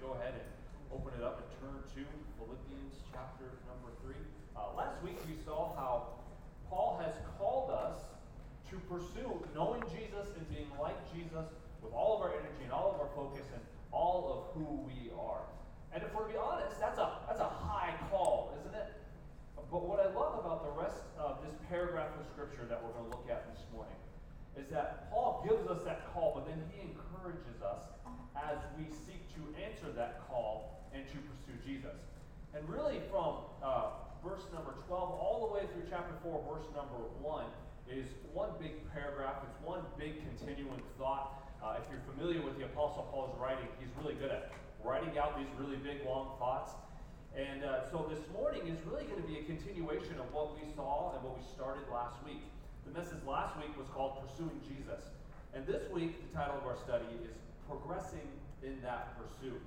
go ahead and open it up and turn to Philippians chapter number 3. Uh, last week we saw how Paul has called us to pursue knowing Jesus and being like Jesus with all of our energy and all of our focus and all of who we are. And if we're to be honest, that's a, that's a high call, isn't it? But what I love about the rest of this paragraph of scripture that we're going to look at this morning is that Paul gives us that call, but then he encourages us as we seek to answer that call and to pursue Jesus. And really, from uh, verse number 12 all the way through chapter 4, verse number 1, is one big paragraph. It's one big continuing thought. Uh, if you're familiar with the Apostle Paul's writing, he's really good at writing out these really big, long thoughts. And uh, so this morning is really going to be a continuation of what we saw and what we started last week. The message last week was called Pursuing Jesus. And this week, the title of our study is Progressing in That Pursuit.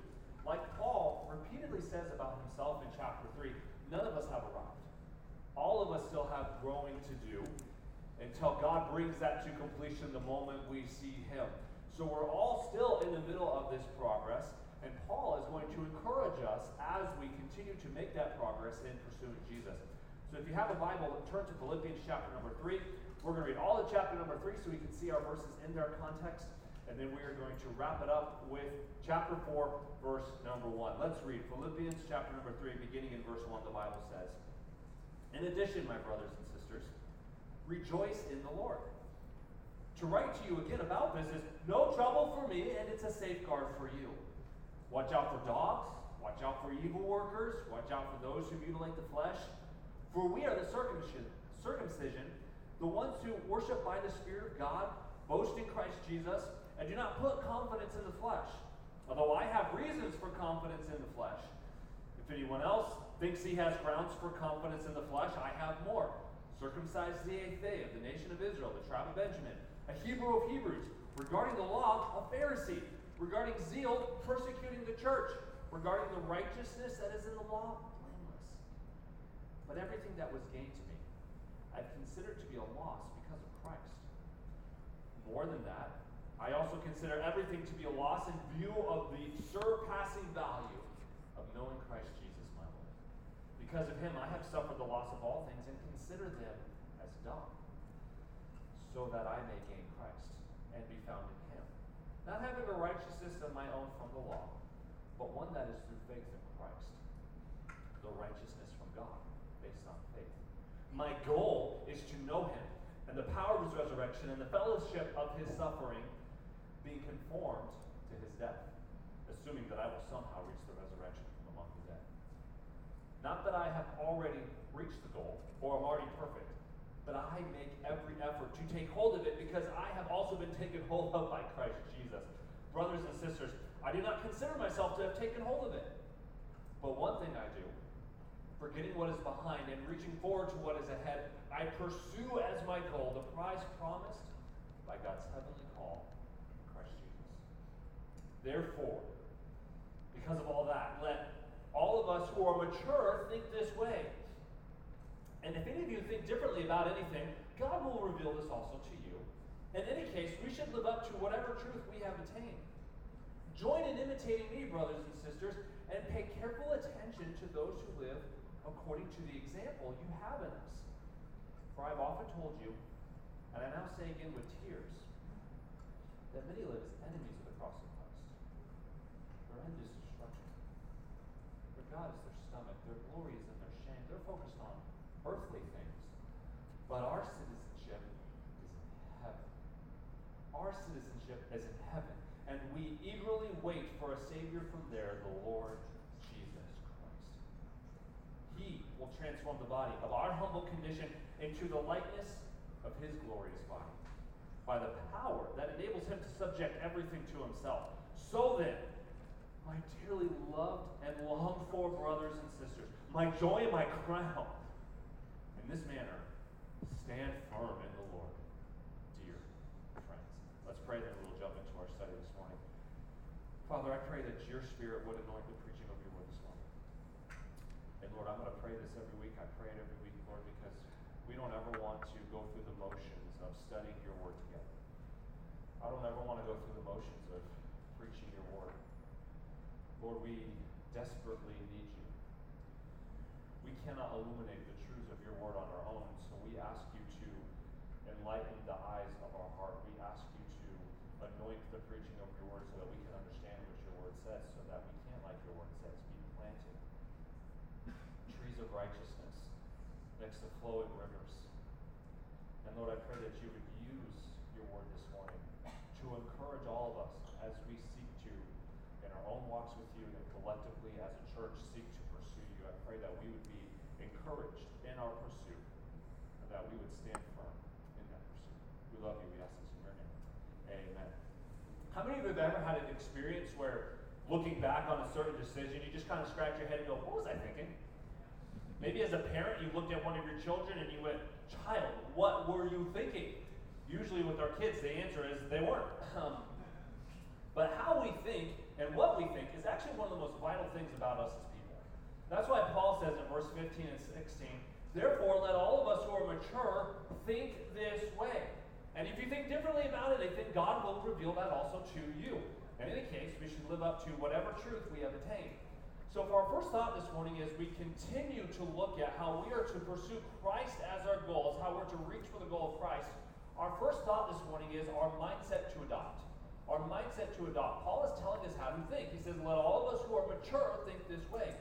Like Paul repeatedly says about himself in chapter 3, none of us have arrived. All of us still have growing to do until God brings that to completion the moment we see Him. So we're all still in the middle of this progress, and Paul is going to encourage us as we continue to make that progress in pursuing Jesus. So if you have a Bible, turn to Philippians chapter number 3. We're going to read all of chapter number 3 so we can see our verses in their context, and then we are going to wrap it up with chapter 4, verse number 1. Let's read Philippians chapter number 3, beginning in verse 1. The Bible says, In addition, my brothers and sisters, rejoice in the Lord. To write to you again about this is no trouble for me, and it's a safeguard for you. Watch out for dogs, watch out for evil workers, watch out for those who mutilate the flesh. For we are the circumcision, circumcision, the ones who worship by the Spirit of God, boast in Christ Jesus, and do not put confidence in the flesh. Although I have reasons for confidence in the flesh. If anyone else thinks he has grounds for confidence in the flesh, I have more circumcised the eighth day of the nation of Israel, the tribe of Benjamin, a Hebrew of Hebrews, regarding the law, a Pharisee, regarding zeal, persecuting the church, regarding the righteousness that is in the law, blameless. But everything that was gained to me, I've considered to be a loss because of Christ. More than that, I also consider everything to be a loss in view of the surpassing value of knowing Christ Jesus my Lord. Because of him, I have suffered the loss of all things and consider them as dung, so that I may gain Christ and be found in him. Not having a righteousness of my own from the law, but one that is through faith in Christ, the righteousness from God based on faith. My goal is to know him and the power of his resurrection and the fellowship of his suffering, being conformed to his death, assuming that I will somehow reach the resurrection from among the dead. Not that I have already reached the goal or am already perfect, but I make every effort to take hold of it because I have also been taken hold of by Christ Jesus. Brothers and sisters, I do not consider myself to have taken hold of it. But one thing I do, forgetting what is behind and reaching forward to what is ahead, I pursue as my goal the prize promised by God's heavenly call. Therefore, because of all that, let all of us who are mature think this way. And if any of you think differently about anything, God will reveal this also to you. In any case, we should live up to whatever truth we have attained. Join in imitating me, brothers and sisters, and pay careful attention to those who live according to the example you have in us. For I've often told you, and I now say again with tears, that many live as enemies of the cross of Christ. End destruction. Their God is their stomach. Their glory is in their shame. They're focused on earthly things. But our citizenship is in heaven. Our citizenship is in heaven. And we eagerly wait for a Savior from there, the Lord Jesus Christ. He will transform the body of our humble condition into the likeness of His glorious body by the power that enables Him to subject everything to Himself. So then, my dearly loved and longed for brothers and sisters, my joy and my crown, in this manner, stand firm in the Lord, dear friends. Let's pray, then we'll jump into our study this morning. Father, I pray that your Spirit would anoint the preaching of your word this morning. And Lord, I'm going to pray this every week. I pray it every week, Lord, because we don't ever want to go through the motions of studying your word together. I don't ever want to go through the motions of preaching your word. Lord, we desperately need you. We cannot illuminate the truths of your word on our own, so we ask you to enlighten the eyes of our heart. We ask you to anoint the preaching of your word so that we can understand what your word says, so that we can, like your word says, be planted. Trees of righteousness next to flowing rivers. And Lord, I pray that you would use your word this morning to encourage all of us as we own walks with you and then collectively as a church, seek to pursue you. I pray that we would be encouraged in our pursuit and that we would stand firm in that pursuit. We love you. We ask this in your name. Amen. How many of you have ever had an experience where looking back on a certain decision, you just kind of scratch your head and go, What was I thinking? Maybe as a parent, you looked at one of your children and you went, Child, what were you thinking? Usually with our kids, the answer is they weren't. Um, but how we think and what we think is actually one of the most vital things about us as people. That's why Paul says in verse 15 and 16, Therefore, let all of us who are mature think this way. And if you think differently about it, I think God will reveal that also to you. In any case, we should live up to whatever truth we have attained. So, for our first thought this morning, is we continue to look at how we are to pursue Christ as our goal, as how we're to reach for the goal of Christ. Our first thought this morning is our mindset to adopt. Our mindset to adopt. Paul is telling us how to think. He says, Let all of us who are mature think this way.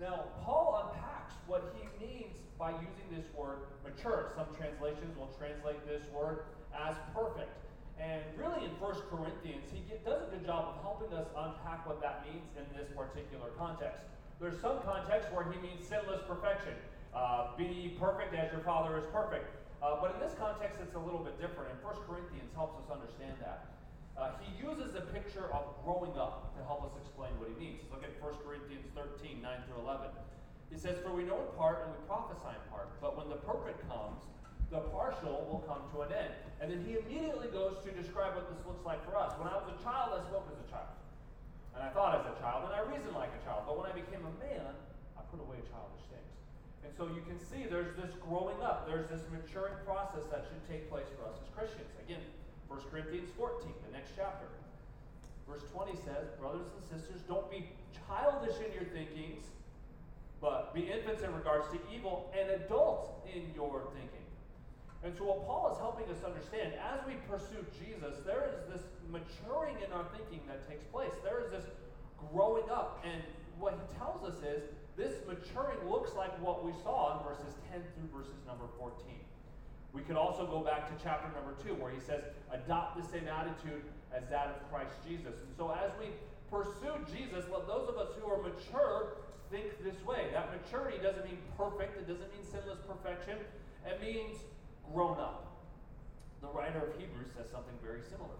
Now, Paul unpacks what he means by using this word mature. Some translations will translate this word as perfect. And really, in 1 Corinthians, he does a good job of helping us unpack what that means in this particular context. There's some context where he means sinless perfection. Uh, be perfect as your Father is perfect. Uh, but in this context, it's a little bit different, and 1 Corinthians helps us understand that. Uh, he uses the picture of growing up to help us explain what he means. Look at 1 Corinthians 13, 9 through 11. He says, For we know in part and we prophesy in part, but when the perfect comes, the partial will come to an end. And then he immediately goes to describe what this looks like for us. When I was a child, I spoke as a child. And I thought as a child, and I reasoned like a child. But when I became a man, I put away childish things. And so you can see there's this growing up, there's this maturing process that should take place for us as Christians. Again, 1 Corinthians 14, the next chapter. Verse 20 says, Brothers and sisters, don't be childish in your thinkings, but be infants in regards to evil and adults in your thinking. And so, what Paul is helping us understand, as we pursue Jesus, there is this maturing in our thinking that takes place. There is this growing up. And what he tells us is this maturing looks like what we saw in verses 10 through verses number 14. We could also go back to chapter number two, where he says, adopt the same attitude as that of Christ Jesus. And so, as we pursue Jesus, let those of us who are mature think this way. That maturity doesn't mean perfect, it doesn't mean sinless perfection, it means grown up. The writer of Hebrews says something very similar.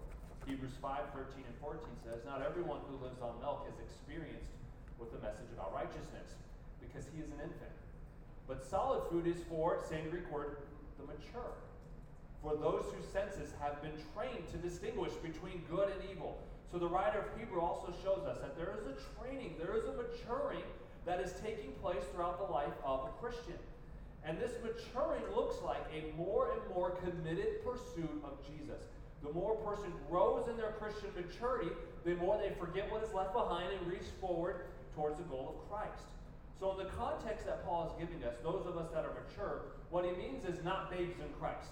Hebrews 5 13 and 14 says, Not everyone who lives on milk has experienced with the message about righteousness, because he is an infant. But solid food is for, same Greek word, the mature. For those whose senses have been trained to distinguish between good and evil. So the writer of Hebrew also shows us that there is a training, there is a maturing that is taking place throughout the life of a Christian. And this maturing looks like a more and more committed pursuit of Jesus. The more a person grows in their Christian maturity, the more they forget what is left behind and reach forward towards the goal of Christ. So, in the context that Paul is giving us, those of us that are mature, what he means is not babes in Christ.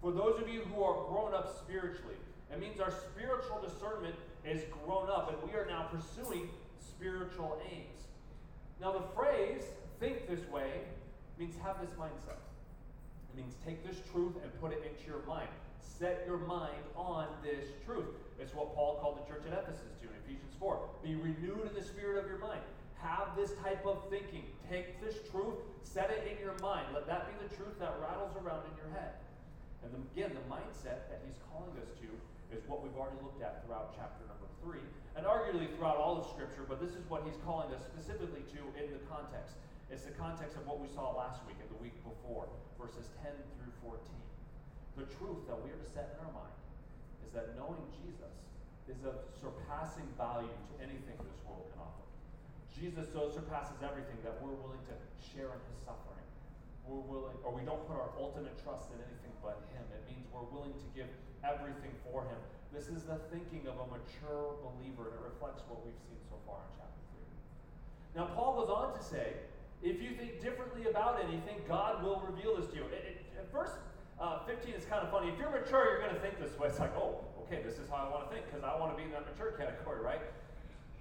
For those of you who are grown up spiritually, it means our spiritual discernment is grown up and we are now pursuing spiritual aims. Now, the phrase, think this way, means have this mindset. It means take this truth and put it into your mind. Set your mind on this truth. It's what Paul called the church at Ephesus to in Ephesians 4. Be renewed in the spirit of your mind. Have this type of thinking. Take this truth, set it in your mind. Let that be the truth that rattles around in your head. And the, again, the mindset that he's calling us to is what we've already looked at throughout chapter number three, and arguably throughout all of Scripture, but this is what he's calling us specifically to in the context. It's the context of what we saw last week and the week before, verses 10 through 14. The truth that we are to set in our mind is that knowing Jesus is of surpassing value to anything this world can offer. Jesus so surpasses everything that we're willing to share in his suffering. We're willing, or we don't put our ultimate trust in anything but him. It means we're willing to give everything for him. This is the thinking of a mature believer, and it reflects what we've seen so far in chapter 3. Now, Paul goes on to say, if you think differently about anything, God will reveal this to you. It, it, at verse uh, 15 is kind of funny. If you're mature, you're going to think this way. It's like, oh, okay, this is how I want to think because I want to be in that mature category, right?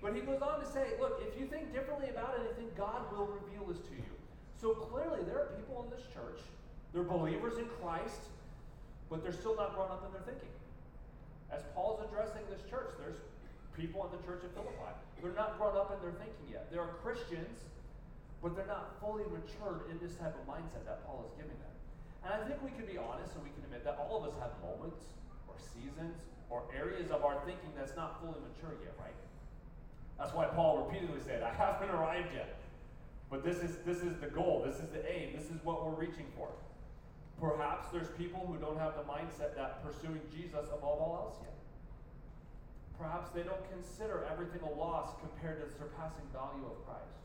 But he goes on to say, look, if you think differently about anything, God will reveal this to you. So clearly, there are people in this church, they're believers in Christ, but they're still not grown up in their thinking. As Paul's addressing this church, there's people in the church of Philippi. They're not grown up in their thinking yet. There are Christians, but they're not fully matured in this type of mindset that Paul is giving them. And I think we can be honest and we can admit that all of us have moments or seasons or areas of our thinking that's not fully mature yet, right? That's why Paul repeatedly said, I haven't arrived yet. But this is this is the goal, this is the aim, this is what we're reaching for. Perhaps there's people who don't have the mindset that pursuing Jesus above all else yet. Perhaps they don't consider everything a loss compared to the surpassing value of Christ.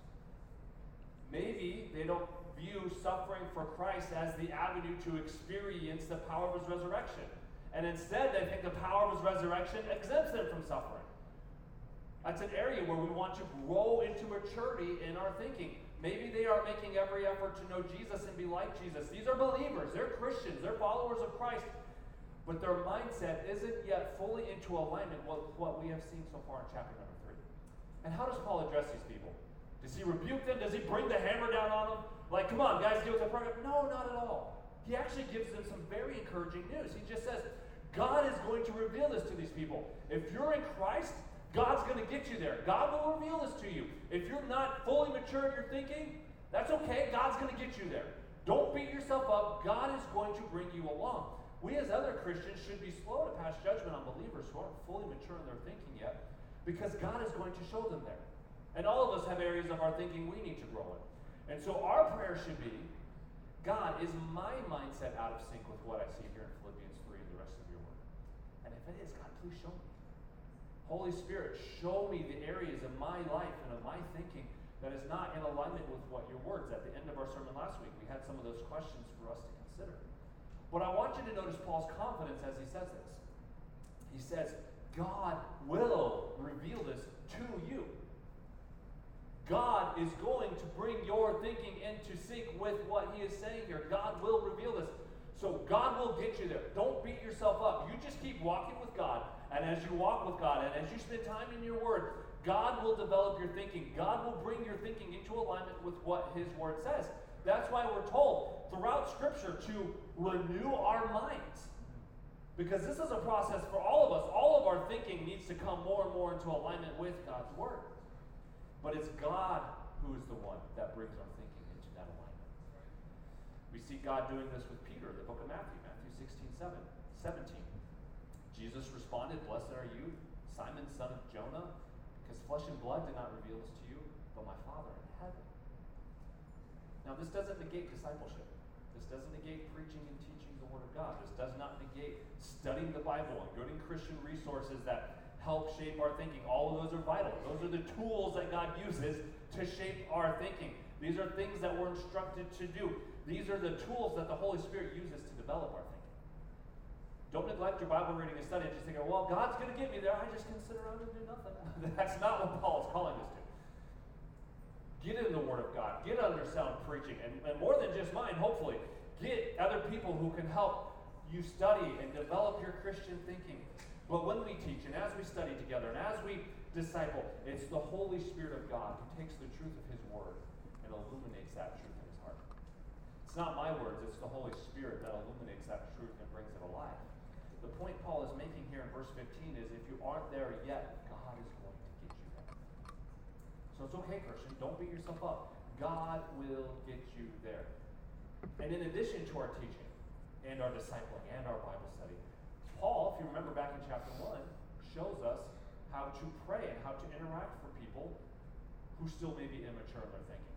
Maybe they don't view suffering for Christ as the avenue to experience the power of his resurrection. And instead, they think the power of his resurrection exempts them from suffering. That's an area where we want to grow into maturity in our thinking. Maybe they are making every effort to know Jesus and be like Jesus. These are believers, they're Christians, they're followers of Christ, but their mindset isn't yet fully into alignment with what we have seen so far in chapter number three. And how does Paul address these people? Does he rebuke them? Does he bring the hammer down on them? Like, come on, guys, deal with the program. No, not at all. He actually gives them some very encouraging news. He just says, God is going to reveal this to these people. If you're in Christ, God's going to get you there. God will reveal this to you. If you're not fully mature in your thinking, that's okay. God's going to get you there. Don't beat yourself up. God is going to bring you along. We as other Christians should be slow to pass judgment on believers who aren't fully mature in their thinking yet because God is going to show them there. And all of us have areas of our thinking we need to grow in. And so our prayer should be God, is my mindset out of sync with what I see here in Philippians 3 and the rest of your word? And if it is, God, please show me. Holy Spirit, show me the areas of my life and of my thinking that is not in alignment with what your words. At the end of our sermon last week, we had some of those questions for us to consider. But I want you to notice Paul's confidence as he says this. He says, God will reveal this to you. God is going to bring your thinking into sync with what he is saying here. God will reveal this. So God will get you there. Don't beat yourself up. You just keep walking with God. And as you walk with God and as you spend time in your word, God will develop your thinking. God will bring your thinking into alignment with what his word says. That's why we're told throughout scripture to renew our minds. Because this is a process for all of us. All of our thinking needs to come more and more into alignment with God's word. But it's God who is the one that brings our thinking into that alignment. We see God doing this with Peter the book of Matthew, Matthew 16, 7, 17. Jesus responded, Blessed are you, Simon, son of Jonah, because flesh and blood did not reveal this to you, but my Father in heaven. Now, this doesn't negate discipleship. This doesn't negate preaching and teaching the Word of God. This does not negate studying the Bible and getting Christian resources that help shape our thinking. All of those are vital. Those are the tools that God uses to shape our thinking. These are things that we're instructed to do. These are the tools that the Holy Spirit uses to develop our thinking. Don't neglect your Bible reading and study and just think, well, God's going to get me there. I just consider I'm going to do nothing. That's not what Paul is calling us to. Get in the Word of God. Get under sound preaching. And, and more than just mine, hopefully, get other people who can help you study and develop your Christian thinking. But when we teach and as we study together and as we disciple, it's the Holy Spirit of God who takes the truth of His Word and illuminates that truth. It's not my words, it's the Holy Spirit that illuminates that truth and brings it alive. The point Paul is making here in verse 15 is if you aren't there yet, God is going to get you there. So it's okay, Christian. Don't beat yourself up. God will get you there. And in addition to our teaching and our discipling and our Bible study, Paul, if you remember back in chapter 1, shows us how to pray and how to interact for people who still may be immature in their thinking.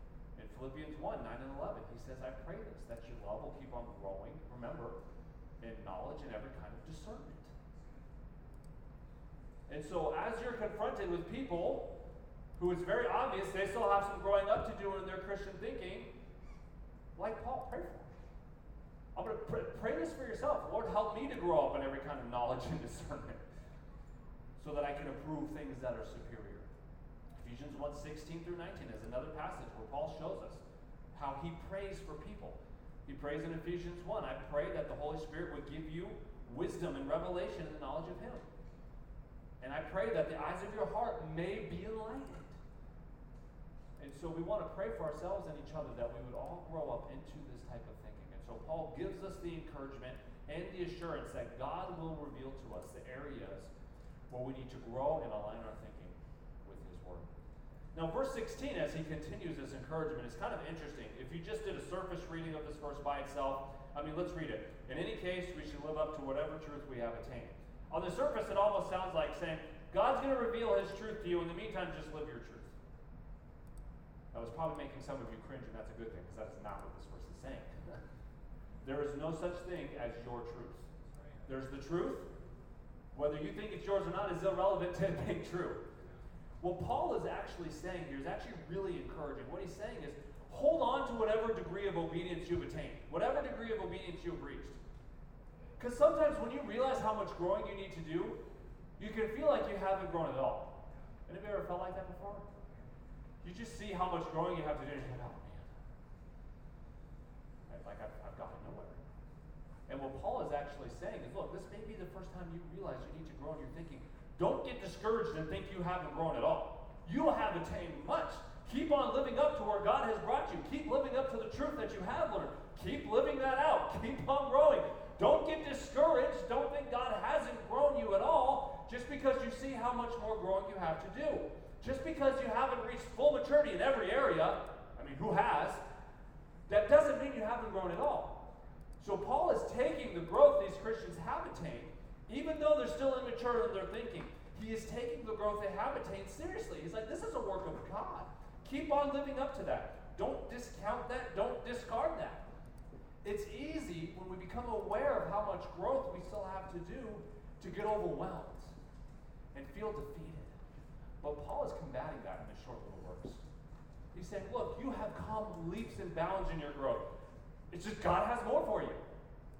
Philippians 1 9 and 11, he says, I pray this, that your love will keep on growing, remember, in knowledge and every kind of discernment. And so, as you're confronted with people who it's very obvious they still have some growing up to do in their Christian thinking, like Paul, pray for them. I'm going to pray, this for yourself. Lord, help me to grow up in every kind of knowledge and discernment. so that I can approve things that are superior. Ephesians 1 16 through 19 is another passage where Paul shows us how he prays for people. He prays in Ephesians 1 I pray that the Holy Spirit would give you wisdom and revelation and the knowledge of Him. And I pray that the eyes of your heart may be enlightened. And so we want to pray for ourselves and each other that we would all grow up into this type of thinking. And so Paul gives us the encouragement and the assurance that God will reveal to us the areas where we need to grow and align our thinking. Now, verse 16, as he continues this encouragement, is kind of interesting. If you just did a surface reading of this verse by itself, I mean, let's read it. In any case, we should live up to whatever truth we have attained. On the surface, it almost sounds like saying, God's going to reveal His truth to you. In the meantime, just live your truth. That was probably making some of you cringe, and that's a good thing, because that's not what this verse is saying. there is no such thing as your truth. There's the truth. Whether you think it's yours or not is irrelevant to being true. What Paul is actually saying here is actually really encouraging. What he's saying is hold on to whatever degree of obedience you've attained, whatever degree of obedience you've reached. Because sometimes when you realize how much growing you need to do, you can feel like you haven't grown at all. Anybody ever felt like that before? You just see how much growing you have to do, and you're like, oh man. Like I've, I've gotten nowhere. And what Paul is actually saying is, look, this may be the first time you realize you need to grow in your thinking. Don't get discouraged and think you haven't grown at all. You have attained much. Keep on living up to where God has brought you. Keep living up to the truth that you have learned. Keep living that out. Keep on growing. Don't get discouraged. Don't think God hasn't grown you at all just because you see how much more growing you have to do. Just because you haven't reached full maturity in every area, I mean, who has? That doesn't mean you haven't grown at all. So Paul is taking the growth these Christians have attained, even though they're still immature in their thinking. He is taking the growth they have attained seriously. He's like, this is a work of God. Keep on living up to that. Don't discount that. Don't discard that. It's easy when we become aware of how much growth we still have to do to get overwhelmed and feel defeated. But Paul is combating that in his short little works. He's saying, look, you have come leaps and bounds in your growth. It's just God has more for you.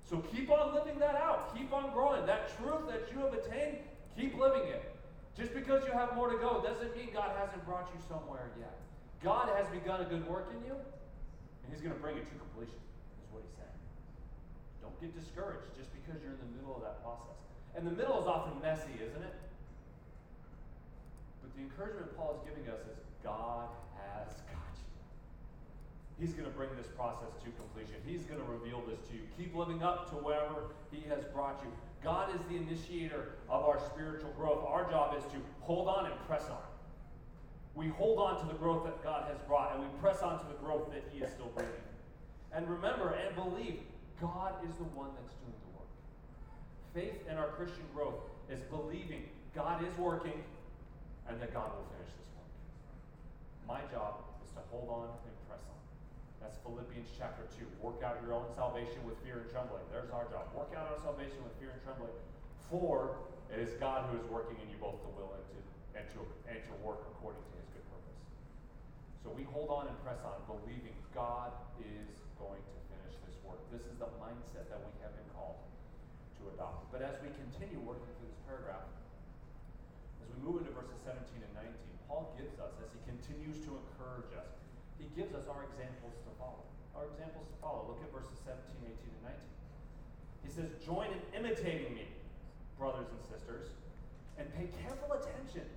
So keep on living that out. Keep on growing. That truth that you have attained, keep living it. Just because you have more to go doesn't mean God hasn't brought you somewhere yet. God has begun a good work in you, and He's going to bring it to completion is what he's saying. Don't get discouraged just because you're in the middle of that process. And the middle is often messy, isn't it? But the encouragement Paul is giving us is God has you. He's going to bring this process to completion. He's going to reveal this to you. Keep living up to wherever He has brought you. God is the initiator of our spiritual growth. Our job is to hold on and press on. We hold on to the growth that God has brought, and we press on to the growth that He is still bringing. And remember and believe God is the one that's doing the work. Faith in our Christian growth is believing God is working and that God will finish this work. My job is to hold on and press on. That's Philippians chapter 2. Work out your own salvation with fear and trembling. There's our job. Work out our salvation with fear and trembling. For it is God who is working in you both to will and to, and to, and to work according to his good purpose. So we hold on and press on, believing God is going to finish this work. This is the mindset that we have been called to adopt. But as we continue working through this paragraph, as we move into verses 17 and 19, Paul gives us, as he continues to encourage us, he gives us our examples to follow. Our examples to follow. Look at verses 17, 18, and 19. He says, Join in imitating me, brothers and sisters, and pay careful attention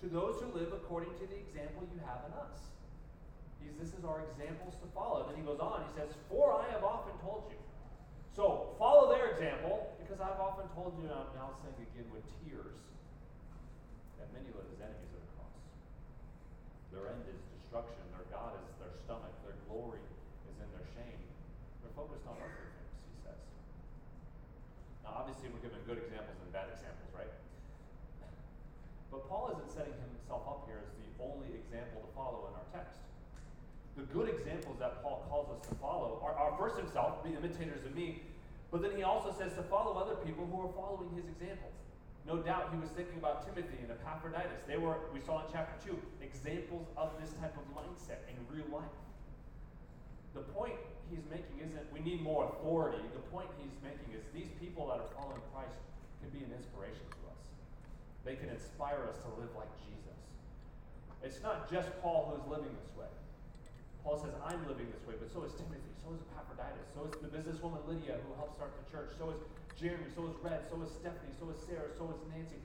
to those who live according to the example you have in us. He's, this is our examples to follow. Then he goes on, he says, For I have often told you. So follow their example, because I've often told you, and I'm now saying again with tears, that many live as enemies of the cross. Their end is destruction, God is their stomach, their glory is in their shame. They're focused on earthly things, he says. Now, obviously, we're given good examples and bad examples, right? But Paul isn't setting himself up here as the only example to follow in our text the good examples that Paul calls us to follow are, are first himself, be imitators of me, but then he also says to follow other people who are following his examples. No doubt he was thinking about Timothy and Epaphroditus. They were, we saw in chapter 2, examples of this type of mindset in real life. The point he's making isn't we need more authority. The point he's making is these people that are following Christ can be an inspiration to us. they can inspire us to live like Jesus. It's not just Paul who's living this way. Paul says, I'm living this way, but so is Timothy, so is Epaphroditus, so is the businesswoman Lydia who helped start the church, so is Jeremy, so is Red, so is Stephanie, so is Sarah, so is Nancy.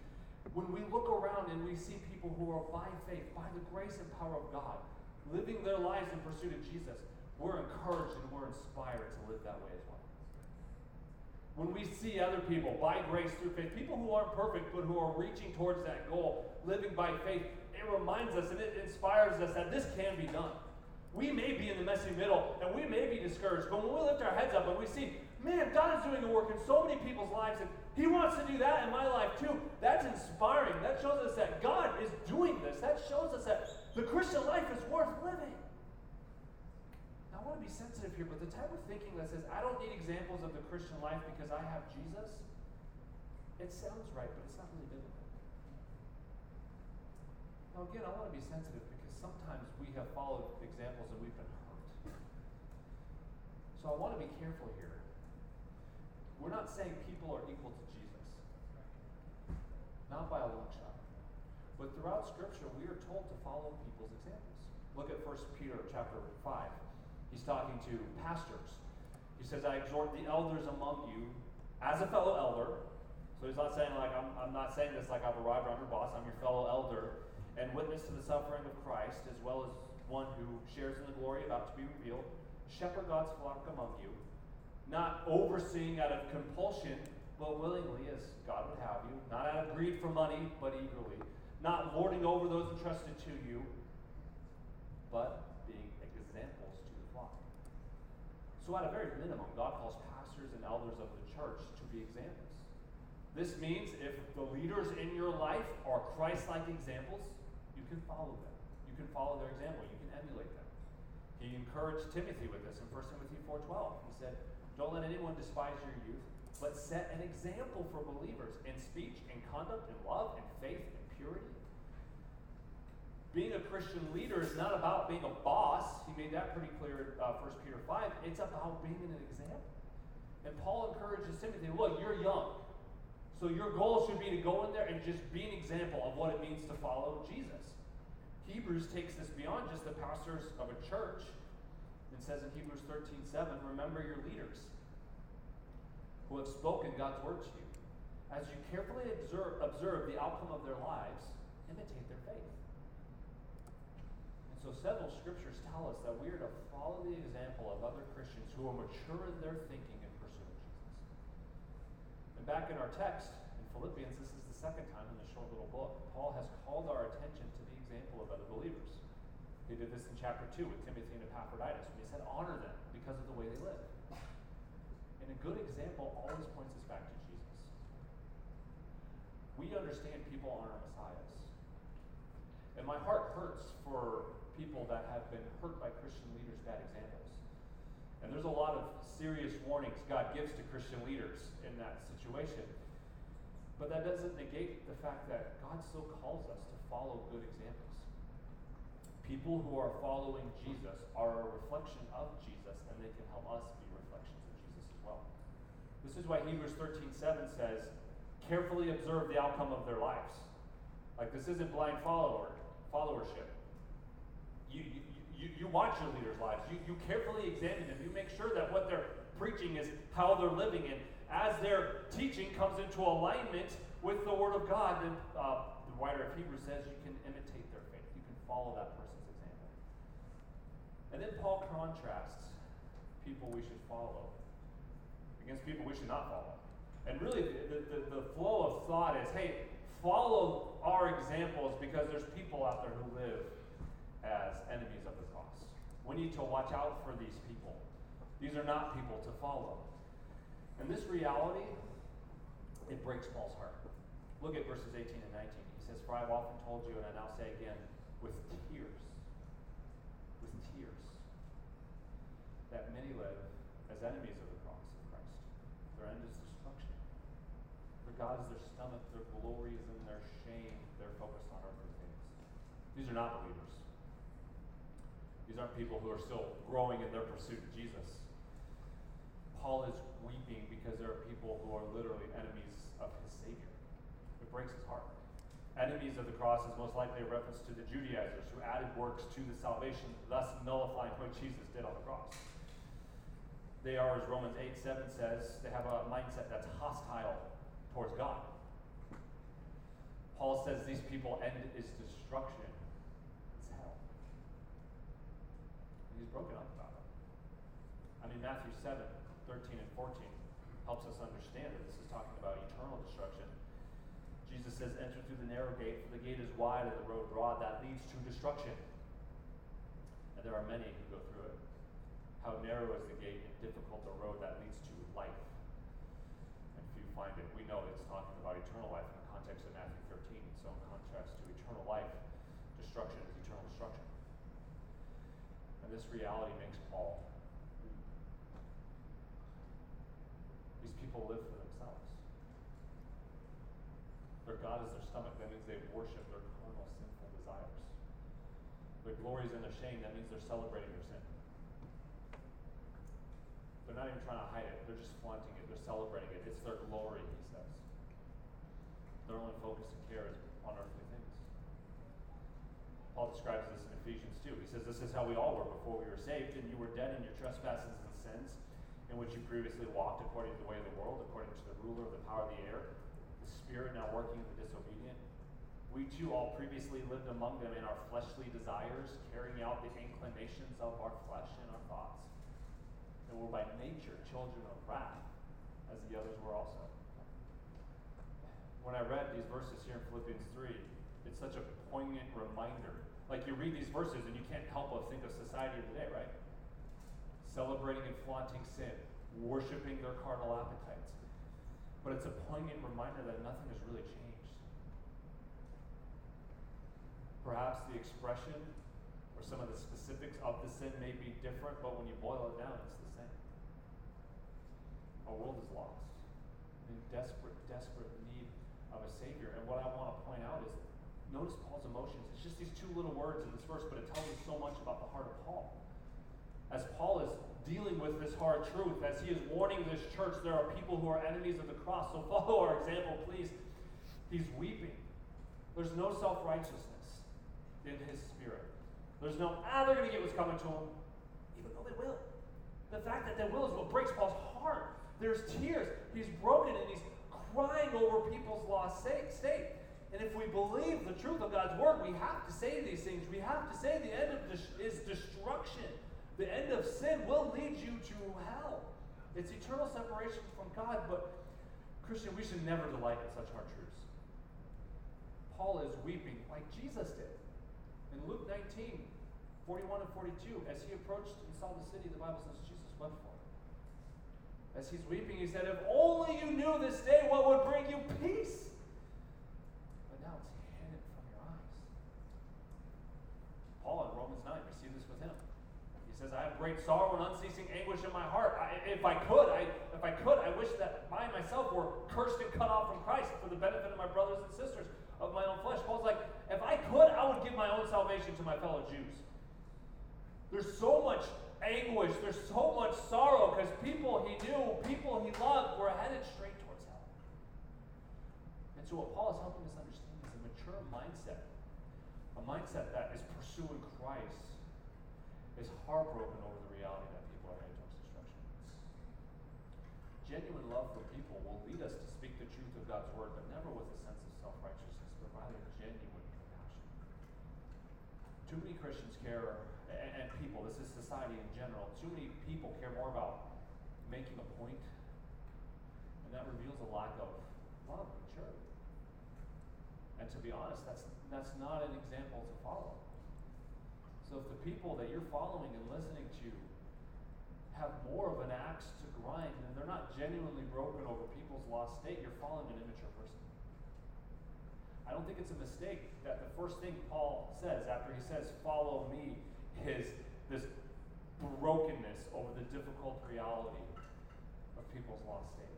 When we look around and we see people who are by faith, by the grace and power of God, living their lives in pursuit of Jesus, we're encouraged and we're inspired to live that way as well. When we see other people by grace through faith, people who aren't perfect but who are reaching towards that goal, living by faith, it reminds us and it inspires us that this can be done. We may be in the messy middle and we may be discouraged, but when we lift our heads up and we see, man, God is doing a work in so many people's lives and He wants to do that in my life too, that's inspiring. That shows us that God is doing this. That shows us that the Christian life is worth living. Now, I want to be sensitive here, but the type of thinking that says, I don't need examples of the Christian life because I have Jesus, it sounds right, but it's not really biblical. Now, again, I want to be sensitive because sometimes we have followed examples and we've been hurt. So I want to be careful here. We're not saying people are equal to Jesus, not by a long shot. But throughout Scripture, we are told to follow people's examples. Look at 1 Peter chapter 5. He's talking to pastors. He says, I exhort the elders among you as a fellow elder. So he's not saying like I'm, I'm not saying this like I've arrived, I'm your boss, I'm your fellow elder, and witness to the suffering of Christ, as well as one who shares in the glory about to be revealed. Shepherd God's flock among you, not overseeing out of compulsion, but willingly, as God would have you, not out of greed for money, but eagerly not lording over those entrusted to you, but being examples to the flock. So, at a very minimum, God calls pastors and elders of the church to be examples. This means if the leaders in your life are Christ like examples, you can follow them. You can follow their example. You can emulate them. He encouraged Timothy with this in 1 Timothy 4.12. He said, Don't let anyone despise your youth, but set an example for believers in speech, in conduct, in love, in faith, in purity. Being a Christian leader is not about being a boss. He made that pretty clear in uh, 1 Peter 5. It's about being an example. And Paul encourages Timothy look, you're young. So your goal should be to go in there and just be an example of what it means to follow Jesus. Hebrews takes this beyond just the pastors of a church and says in Hebrews 13 7, remember your leaders who have spoken God's word to you. As you carefully observe, observe the outcome of their lives, imitate their faith. And so several scriptures tell us that we are to follow the example of other Christians who are mature in their thinking and pursuing Jesus. And back in our text in Philippians, this is the second time in the short little book, Paul has called our attention to the example of other believers. He did this in chapter 2 with Timothy and Epaphroditus when he said, honor them because of the way they live. And a good example always points us back to Jesus. We understand people aren't our messiahs. And my heart hurts for people that have been hurt by Christian leaders' bad examples. And there's a lot of serious warnings God gives to Christian leaders in that situation. But that doesn't negate the fact that God still calls us to follow good examples. People who are following Jesus are a reflection of Jesus, and they can help us be reflections of Jesus as well. This is why Hebrews 13 7 says, carefully observe the outcome of their lives. Like this isn't blind follower followership. You, you, you, you watch your leaders' lives. You, you carefully examine them. You make sure that what they're preaching is how they're living. And as their teaching comes into alignment with the Word of God, then uh, the writer of Hebrews says you can imitate their faith. You can follow that example. And then Paul contrasts people we should follow against people we should not follow. And really, the, the, the flow of thought is hey, follow our examples because there's people out there who live as enemies of the cross. We need to watch out for these people. These are not people to follow. And this reality, it breaks Paul's heart. Look at verses 18 and 19. He says, For I've often told you, and I now say again, with tears, with tears, that many live as enemies of the cross of Christ. Their end is destruction. Their God is their stomach, their glory is in their shame. They're focused on earthly things. These are not believers. These aren't people who are still growing in their pursuit of Jesus. Paul is weeping because there are people who are literally enemies of his Savior. It breaks his heart. Enemies of the cross is most likely a reference to the Judaizers who added works to the salvation, thus nullifying what Jesus did on the cross. They are, as Romans 8 7 says, they have a mindset that's hostile towards God. Paul says these people end is destruction. It's hell. He's broken up about it. I mean, Matthew 7 13 and 14 helps us understand that this is talking about eternal destruction. Jesus says, Enter through the narrow gate, for the gate is wide and the road broad that leads to destruction. And there are many who go through it. How narrow is the gate and difficult the road that leads to life. And few find it. We know it's talking about eternal life in the context of Matthew 13. So, in contrast to eternal life, destruction is eternal destruction. And this reality makes Paul These people live for themselves. their God is their stomach. That means they worship their carnal, sinful desires. Their glory is in their shame. That means they're celebrating their sin. They're not even trying to hide it. They're just flaunting it. They're celebrating it. It's their glory, he says. Their only focus and care is on earthly things. Paul describes this in Ephesians 2. He says, This is how we all were before we were saved, and you were dead in your trespasses and sins, in which you previously walked according to the way of the world, according to the ruler of the power of the air the Spirit now working in the disobedient. We too all previously lived among them in our fleshly desires, carrying out the inclinations of our flesh and our thoughts. And were by nature children of wrath, as the others were also. When I read these verses here in Philippians 3, it's such a poignant reminder. Like you read these verses and you can't help but think of society today, right? Celebrating and flaunting sin, worshiping their carnal appetites but it's a poignant reminder that nothing has really changed. Perhaps the expression or some of the specifics of the sin may be different, but when you boil it down, it's. Our world is lost, in desperate, desperate need of a Savior. And what I want to point out is notice Paul's emotions. It's just these two little words in this verse, but it tells us so much about the heart of Paul. As Paul is dealing with this hard truth, as he is warning this church, there are people who are enemies of the cross. So follow our example, please. He's weeping. There's no self righteousness in his spirit. There's no, ah, they're going to get what's coming to them, even though they will. The fact that they will is what breaks Paul's heart. There's tears. He's broken and he's crying over people's lost state. And if we believe the truth of God's word, we have to say these things. We have to say the end of is destruction. The end of sin will lead you to hell. It's eternal separation from God, but Christian, we should never delight in such hard truths. Paul is weeping like Jesus did. In Luke 19, 41 and 42, as he approached and saw the city, the Bible says Jesus wept for him. As he's weeping, he said, If only you knew this day what would bring you peace. But now it's hidden from your eyes. Paul in Romans 9 received this with him He says, I have great sorrow and unceasing anguish in my heart. I, if I could, I, if I could, I wish that I myself were cursed and cut off from Christ for the benefit of my brothers and sisters of my own flesh. Paul's like, if I could, I would give my own salvation to my fellow Jews. There's so much anguish, there's so much sorrow because people he knew, people he loved, were headed straight towards hell. And so, what Paul is helping us understand is a mature mindset, a mindset that is pursuing Christ is heartbroken over the reality that people are headed towards destruction. Genuine love for people will lead us to speak the truth of God's word, but never with a sense of self righteousness, but rather genuine. Too many Christians care, and, and people, this is society in general, too many people care more about making a point, and that reveals a lack of love and charity. And to be honest, that's, that's not an example to follow. So if the people that you're following and listening to have more of an axe to grind and they're not genuinely broken over people's lost state, you're following an immature person. I don't think it's a mistake that the first thing Paul says after he says, Follow me, is this brokenness over the difficult reality of people's lost state.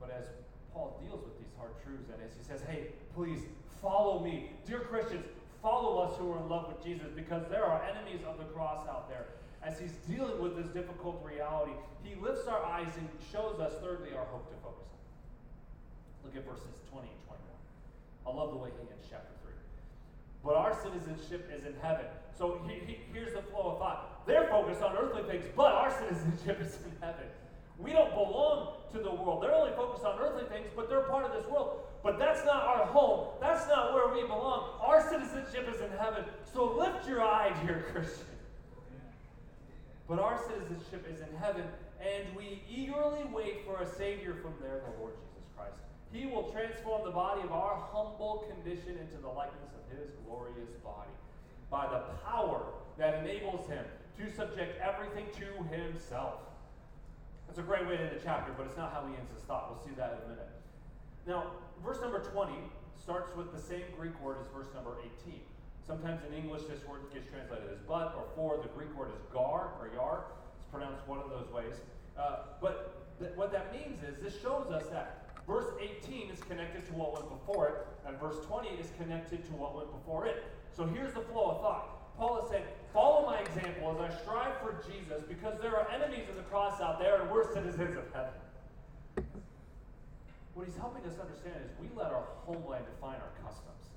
But as Paul deals with these hard truths and as he says, Hey, please follow me, dear Christians, follow us who are in love with Jesus because there are enemies of the cross out there. As he's dealing with this difficult reality, he lifts our eyes and shows us, thirdly, our hope to focus. Look at verses 20 and 21. I love the way he ends chapter 3. But our citizenship is in heaven. So he, he, here's the flow of thought. They're focused on earthly things, but our citizenship is in heaven. We don't belong to the world. They're only focused on earthly things, but they're part of this world. But that's not our home. That's not where we belong. Our citizenship is in heaven. So lift your eye, dear Christian. But our citizenship is in heaven, and we eagerly wait for a Savior from there, the Lord Jesus Christ. He will transform the body of our humble condition into the likeness of His glorious body by the power that enables Him to subject everything to Himself. That's a great way to end the chapter, but it's not how he ends his thought. We'll see that in a minute. Now, verse number 20 starts with the same Greek word as verse number 18. Sometimes in English, this word gets translated as but or for. The Greek word is gar or yar. It's pronounced one of those ways. Uh, but th- what that means is this shows us that verse 18 is connected to what went before it, and verse 20 is connected to what went before it. So here's the flow of thought. Paul is saying, Follow my example as I strive for Jesus because there are enemies of the cross out there and we're citizens of heaven. What he's helping us understand is we let our homeland define our customs.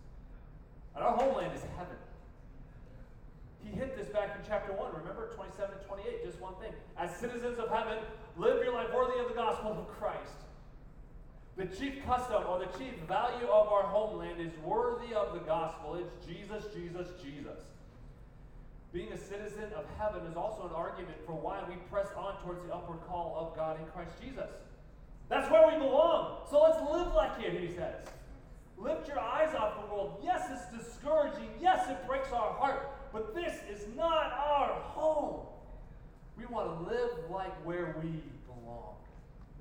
And our homeland is heaven. He hit this back in chapter 1, remember 27 and 28, just one thing. As citizens of heaven, live your life worthy of the gospel of Christ. The chief custom or the chief value of our homeland is worthy of the gospel. It's Jesus, Jesus, Jesus. Being a citizen of heaven is also an argument for why we press on towards the upward call of God in Christ Jesus. That's where we belong. So let's live like it, he says. Lift your eyes off the world. Yes, it's discouraging. Yes, it breaks our heart. But this is not our home. We want to live like where we.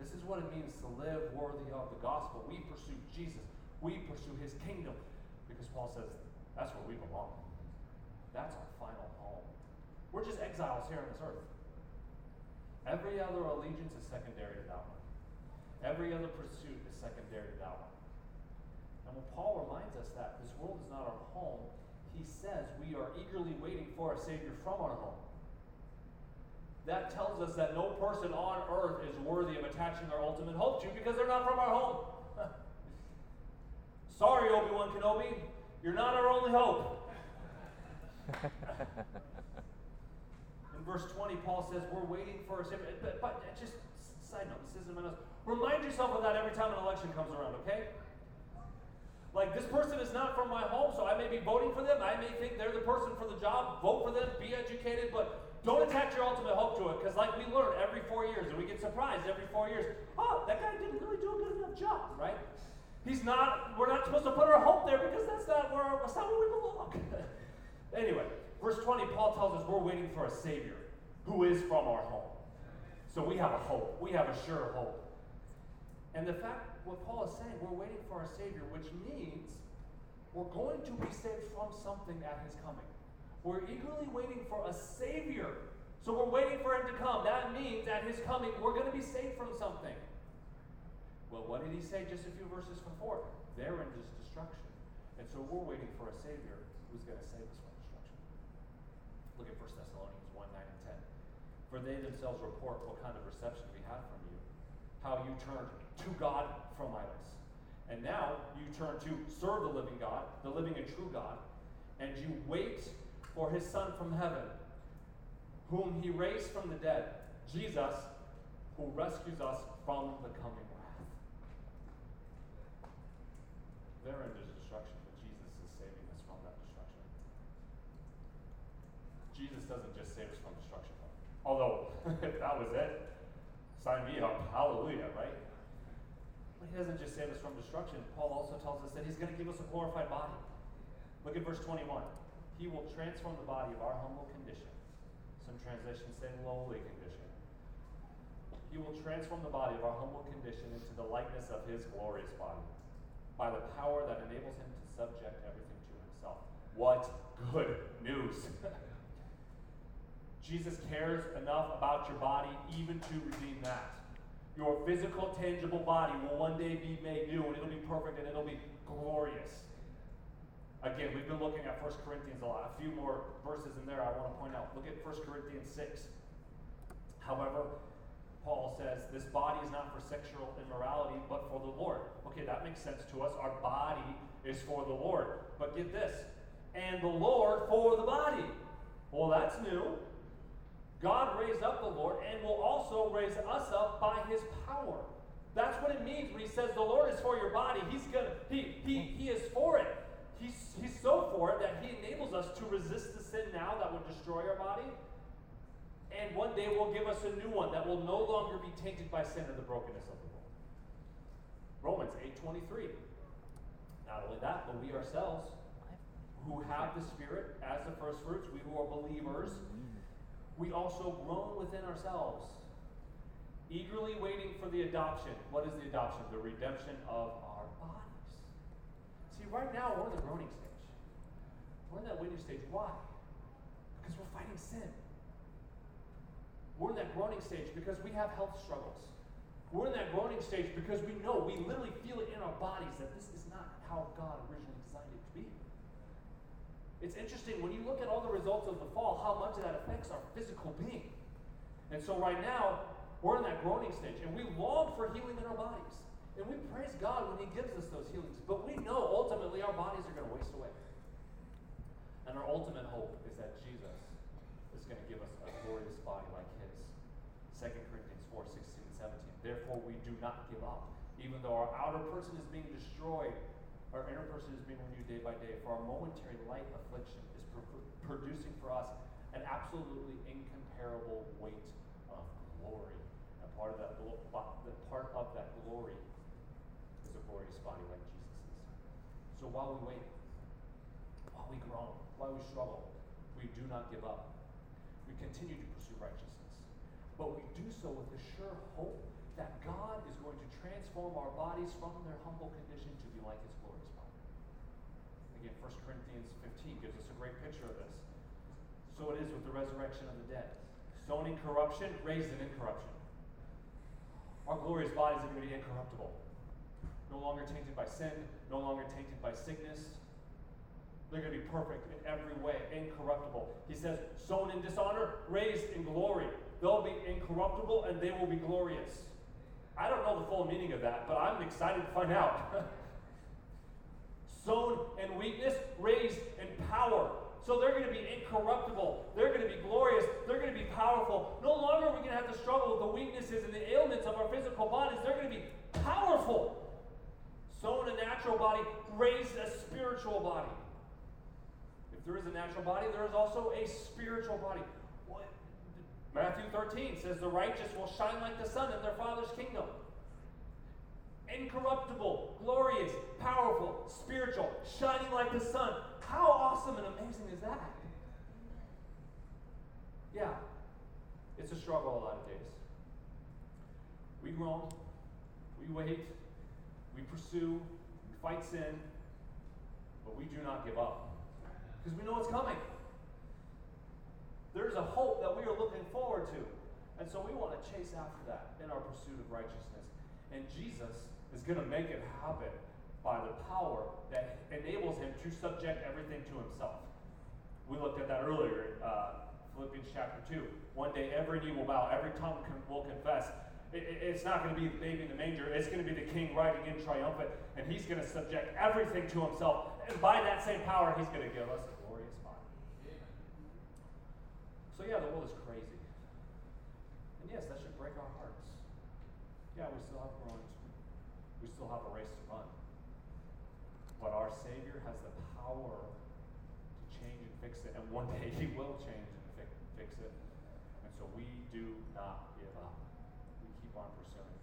This is what it means to live worthy of the gospel. We pursue Jesus, we pursue his kingdom. Because Paul says that's where we belong. That's our final home. We're just exiles here on this earth. Every other allegiance is secondary to that one. Every other pursuit is secondary to that one. And when Paul reminds us that this world is not our home, he says we are eagerly waiting for a Savior from our home. That tells us that no person on earth is worthy of attaching our ultimate hope to because they're not from our home. Sorry, Obi Wan Kenobi, you're not our only hope. In verse 20, Paul says, We're waiting for a Savior. But, but uh, just side note, this isn't my notes. Remind yourself of that every time an election comes around, okay? Like, this person is not from my home, so I may be voting for them. I may think they're the person for the job. Vote for them, be educated, but don't attach your ultimate hope to it. Because, like we learn every four years, and we get surprised every four years, oh, that guy didn't really do a good enough job, right? He's not, we're not supposed to put our hope there because that's not where, that's not where we belong. anyway, verse 20, Paul tells us we're waiting for a Savior who is from our home. So we have a hope. We have a sure hope. And the fact, what Paul is saying, we're waiting for our Savior, which means we're going to be saved from something at His coming. We're eagerly waiting for a Savior. So we're waiting for Him to come. That means at His coming, we're going to be saved from something. Well, what did He say just a few verses before? Therein is destruction. And so we're waiting for a Savior who's going to save us from destruction. Look at 1 Thessalonians 1 9 and 10. For they themselves report what kind of reception we had from you, how you turned to God from idols. And now you turn to serve the living God, the living and true God, and you wait for his Son from heaven, whom he raised from the dead, Jesus, who rescues us from the coming wrath. Therein is destruction, but Jesus is saving us from that destruction. Jesus doesn't just save us from destruction, although if that was it, sign me up, hallelujah, right? But he doesn't just save us from destruction. Paul also tells us that he's going to give us a glorified body. Look at verse 21. He will transform the body of our humble condition. Some translations say lowly condition. He will transform the body of our humble condition into the likeness of his glorious body by the power that enables him to subject everything to himself. What good news! Jesus cares enough about your body even to redeem that. Your physical, tangible body will one day be made new and it'll be perfect and it'll be glorious. Again, we've been looking at 1 Corinthians a lot. A few more verses in there I want to point out. Look at 1 Corinthians 6. However, Paul says, This body is not for sexual immorality, but for the Lord. Okay, that makes sense to us. Our body is for the Lord. But get this, and the Lord for the body. Well, that's new. God raised up the Lord and will also raise us up by his power. That's what it means when he says the Lord is for your body. He's gonna, he, he, he is for it. He's, he's so for it that he enables us to resist the sin now that would destroy our body. And one day will give us a new one that will no longer be tainted by sin and the brokenness of the world. Romans 8:23. Not only that, but we ourselves who have the Spirit as the first fruits, we who are believers, we also groan within ourselves, eagerly waiting for the adoption. What is the adoption? The redemption of our bodies. See, right now we're in the groaning stage. We're in that waiting stage. Why? Because we're fighting sin. We're in that groaning stage because we have health struggles. We're in that groaning stage because we know, we literally feel it in our bodies that this is not how God originally designed it to be. It's interesting when you look at all the results of the fall, how much of that affects our physical being. And so right now, we're in that groaning stage, and we long for healing in our bodies. And we praise God when He gives us those healings. But we know ultimately our bodies are going to waste away. And our ultimate hope is that Jesus is going to give us a glorious body like His. 2 Corinthians 4 16 and 17. Therefore, we do not give up. Even though our outer person is being destroyed, our inner person is being renewed day by day. For our momentary light affliction is pr- producing for us an absolutely incomparable weight of glory. And part of that, the part of that glory is a glorious body like Jesus's. So while we wait, while we groan, while we struggle, we do not give up. We continue to pursue righteousness. But we do so with the sure hope that God is going to transform our bodies from their humble condition to be like His glorious body. Again, 1 Corinthians 15 gives us a great picture of this. So it is with the resurrection of the dead. Sown in corruption, raised in incorruption. Our glorious bodies are going to be incorruptible. No longer tainted by sin, no longer tainted by sickness. They're going to be perfect in every way, incorruptible. He says, sown in dishonor, raised in glory. They'll be incorruptible and they will be glorious. I don't know the full meaning of that, but I'm excited to find out. Sown in weakness, raised in power. So they're going to be incorruptible. They're going to be glorious. They're going to be powerful. No longer are we going to have to struggle with the weaknesses and the ailments of our physical bodies. They're going to be powerful. Sown a natural body, raised a spiritual body. If there is a natural body, there is also a spiritual body. Matthew 13 says, The righteous will shine like the sun in their Father's kingdom. Incorruptible, glorious, powerful, spiritual, shining like the sun. How awesome and amazing is that? Yeah, it's a struggle a lot of days. We groan, we wait, we pursue, we fight sin, but we do not give up because we know it's coming. There's a hope that we are looking forward to. And so we want to chase after that in our pursuit of righteousness. And Jesus is going to make it happen by the power that enables him to subject everything to himself. We looked at that earlier in uh, Philippians chapter 2. One day every knee will bow, every tongue will confess. It, it's not going to be the baby in the manger, it's going to be the king riding in triumphant, and he's going to subject everything to himself. And by that same power, he's going to give us so, yeah, the world is crazy. And yes, that should break our hearts. Yeah, we still have groans, we still have a race to run. But our Savior has the power to change and fix it, and one day He will change and fix, it. And so we do not give up. We keep on pursuing.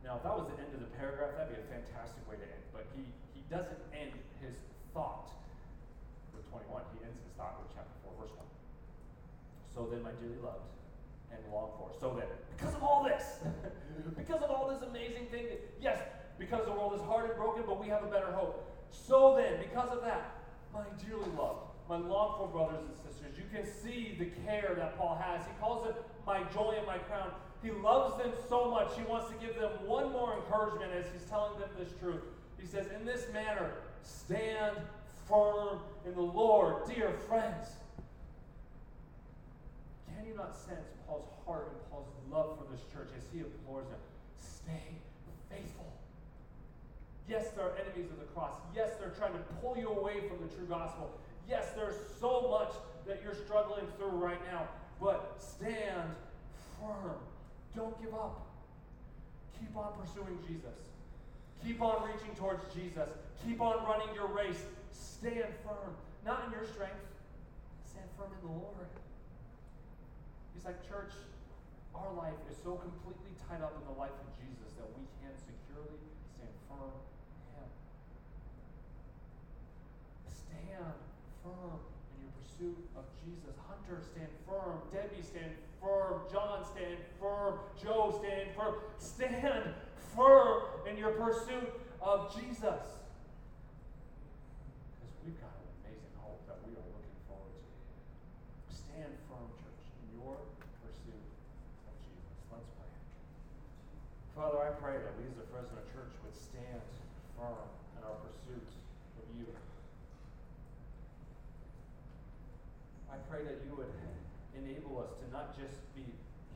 Now, if that was the end of the paragraph, that'd be a fantastic way to end. But he, he doesn't end his thought with 21. He ends his thought with chapter 4, verse 1. So then, my dearly loved and longed for. So then, because of all this, because of all this amazing thing, yes, because the world is hard and broken, but we have a better hope. So then, because of that, my dearly loved, my longed for brothers and sisters, you can see the care that Paul has. He calls it my joy and my crown. He loves them so much, he wants to give them one more encouragement as he's telling them this truth. He says, In this manner, stand firm in the Lord, dear friends can you not sense Paul's heart and Paul's love for this church as he implores them, stay faithful? Yes, there are enemies of the cross. Yes, they're trying to pull you away from the true gospel. Yes, there's so much that you're struggling through right now, but stand firm. Don't give up. Keep on pursuing Jesus. Keep on reaching towards Jesus. Keep on running your race. Stand firm. Not in your strength. Stand firm in the Lord. He's like, church, our life is so completely tied up in the life of Jesus that we can securely stand firm in Him. Stand firm in your pursuit of Jesus. Hunter, stand firm. Debbie, stand firm. John, stand firm. Joe, stand firm. Stand firm in your pursuit of Jesus. Because we've got an amazing hope that we are looking forward to. Stand firm, church, in your pursuit of Jesus. Let's pray. Father, I pray that we as a Fresno church would stand firm in our pursuit of you. I pray that you would enable us to not just be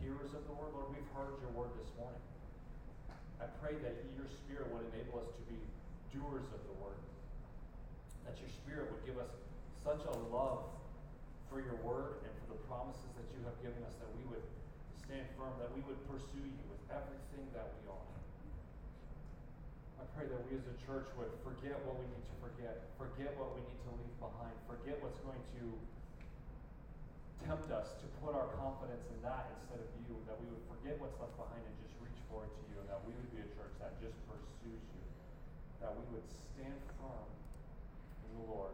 hearers of the word, Lord, we've heard your word this morning. I pray that your Spirit would enable us to be doers of the word. That your Spirit would give us such a love for your word and for the promises that you have given us that we would stand firm, that we would pursue you with everything that we are. I pray that we as a church would forget what we need to forget, forget what we need to leave behind, forget what's going to tempt us to put our confidence in that instead of you, that we would forget what's left behind and just reach forward to you, and that we would be a church that just pursues you, that we would stand firm in the Lord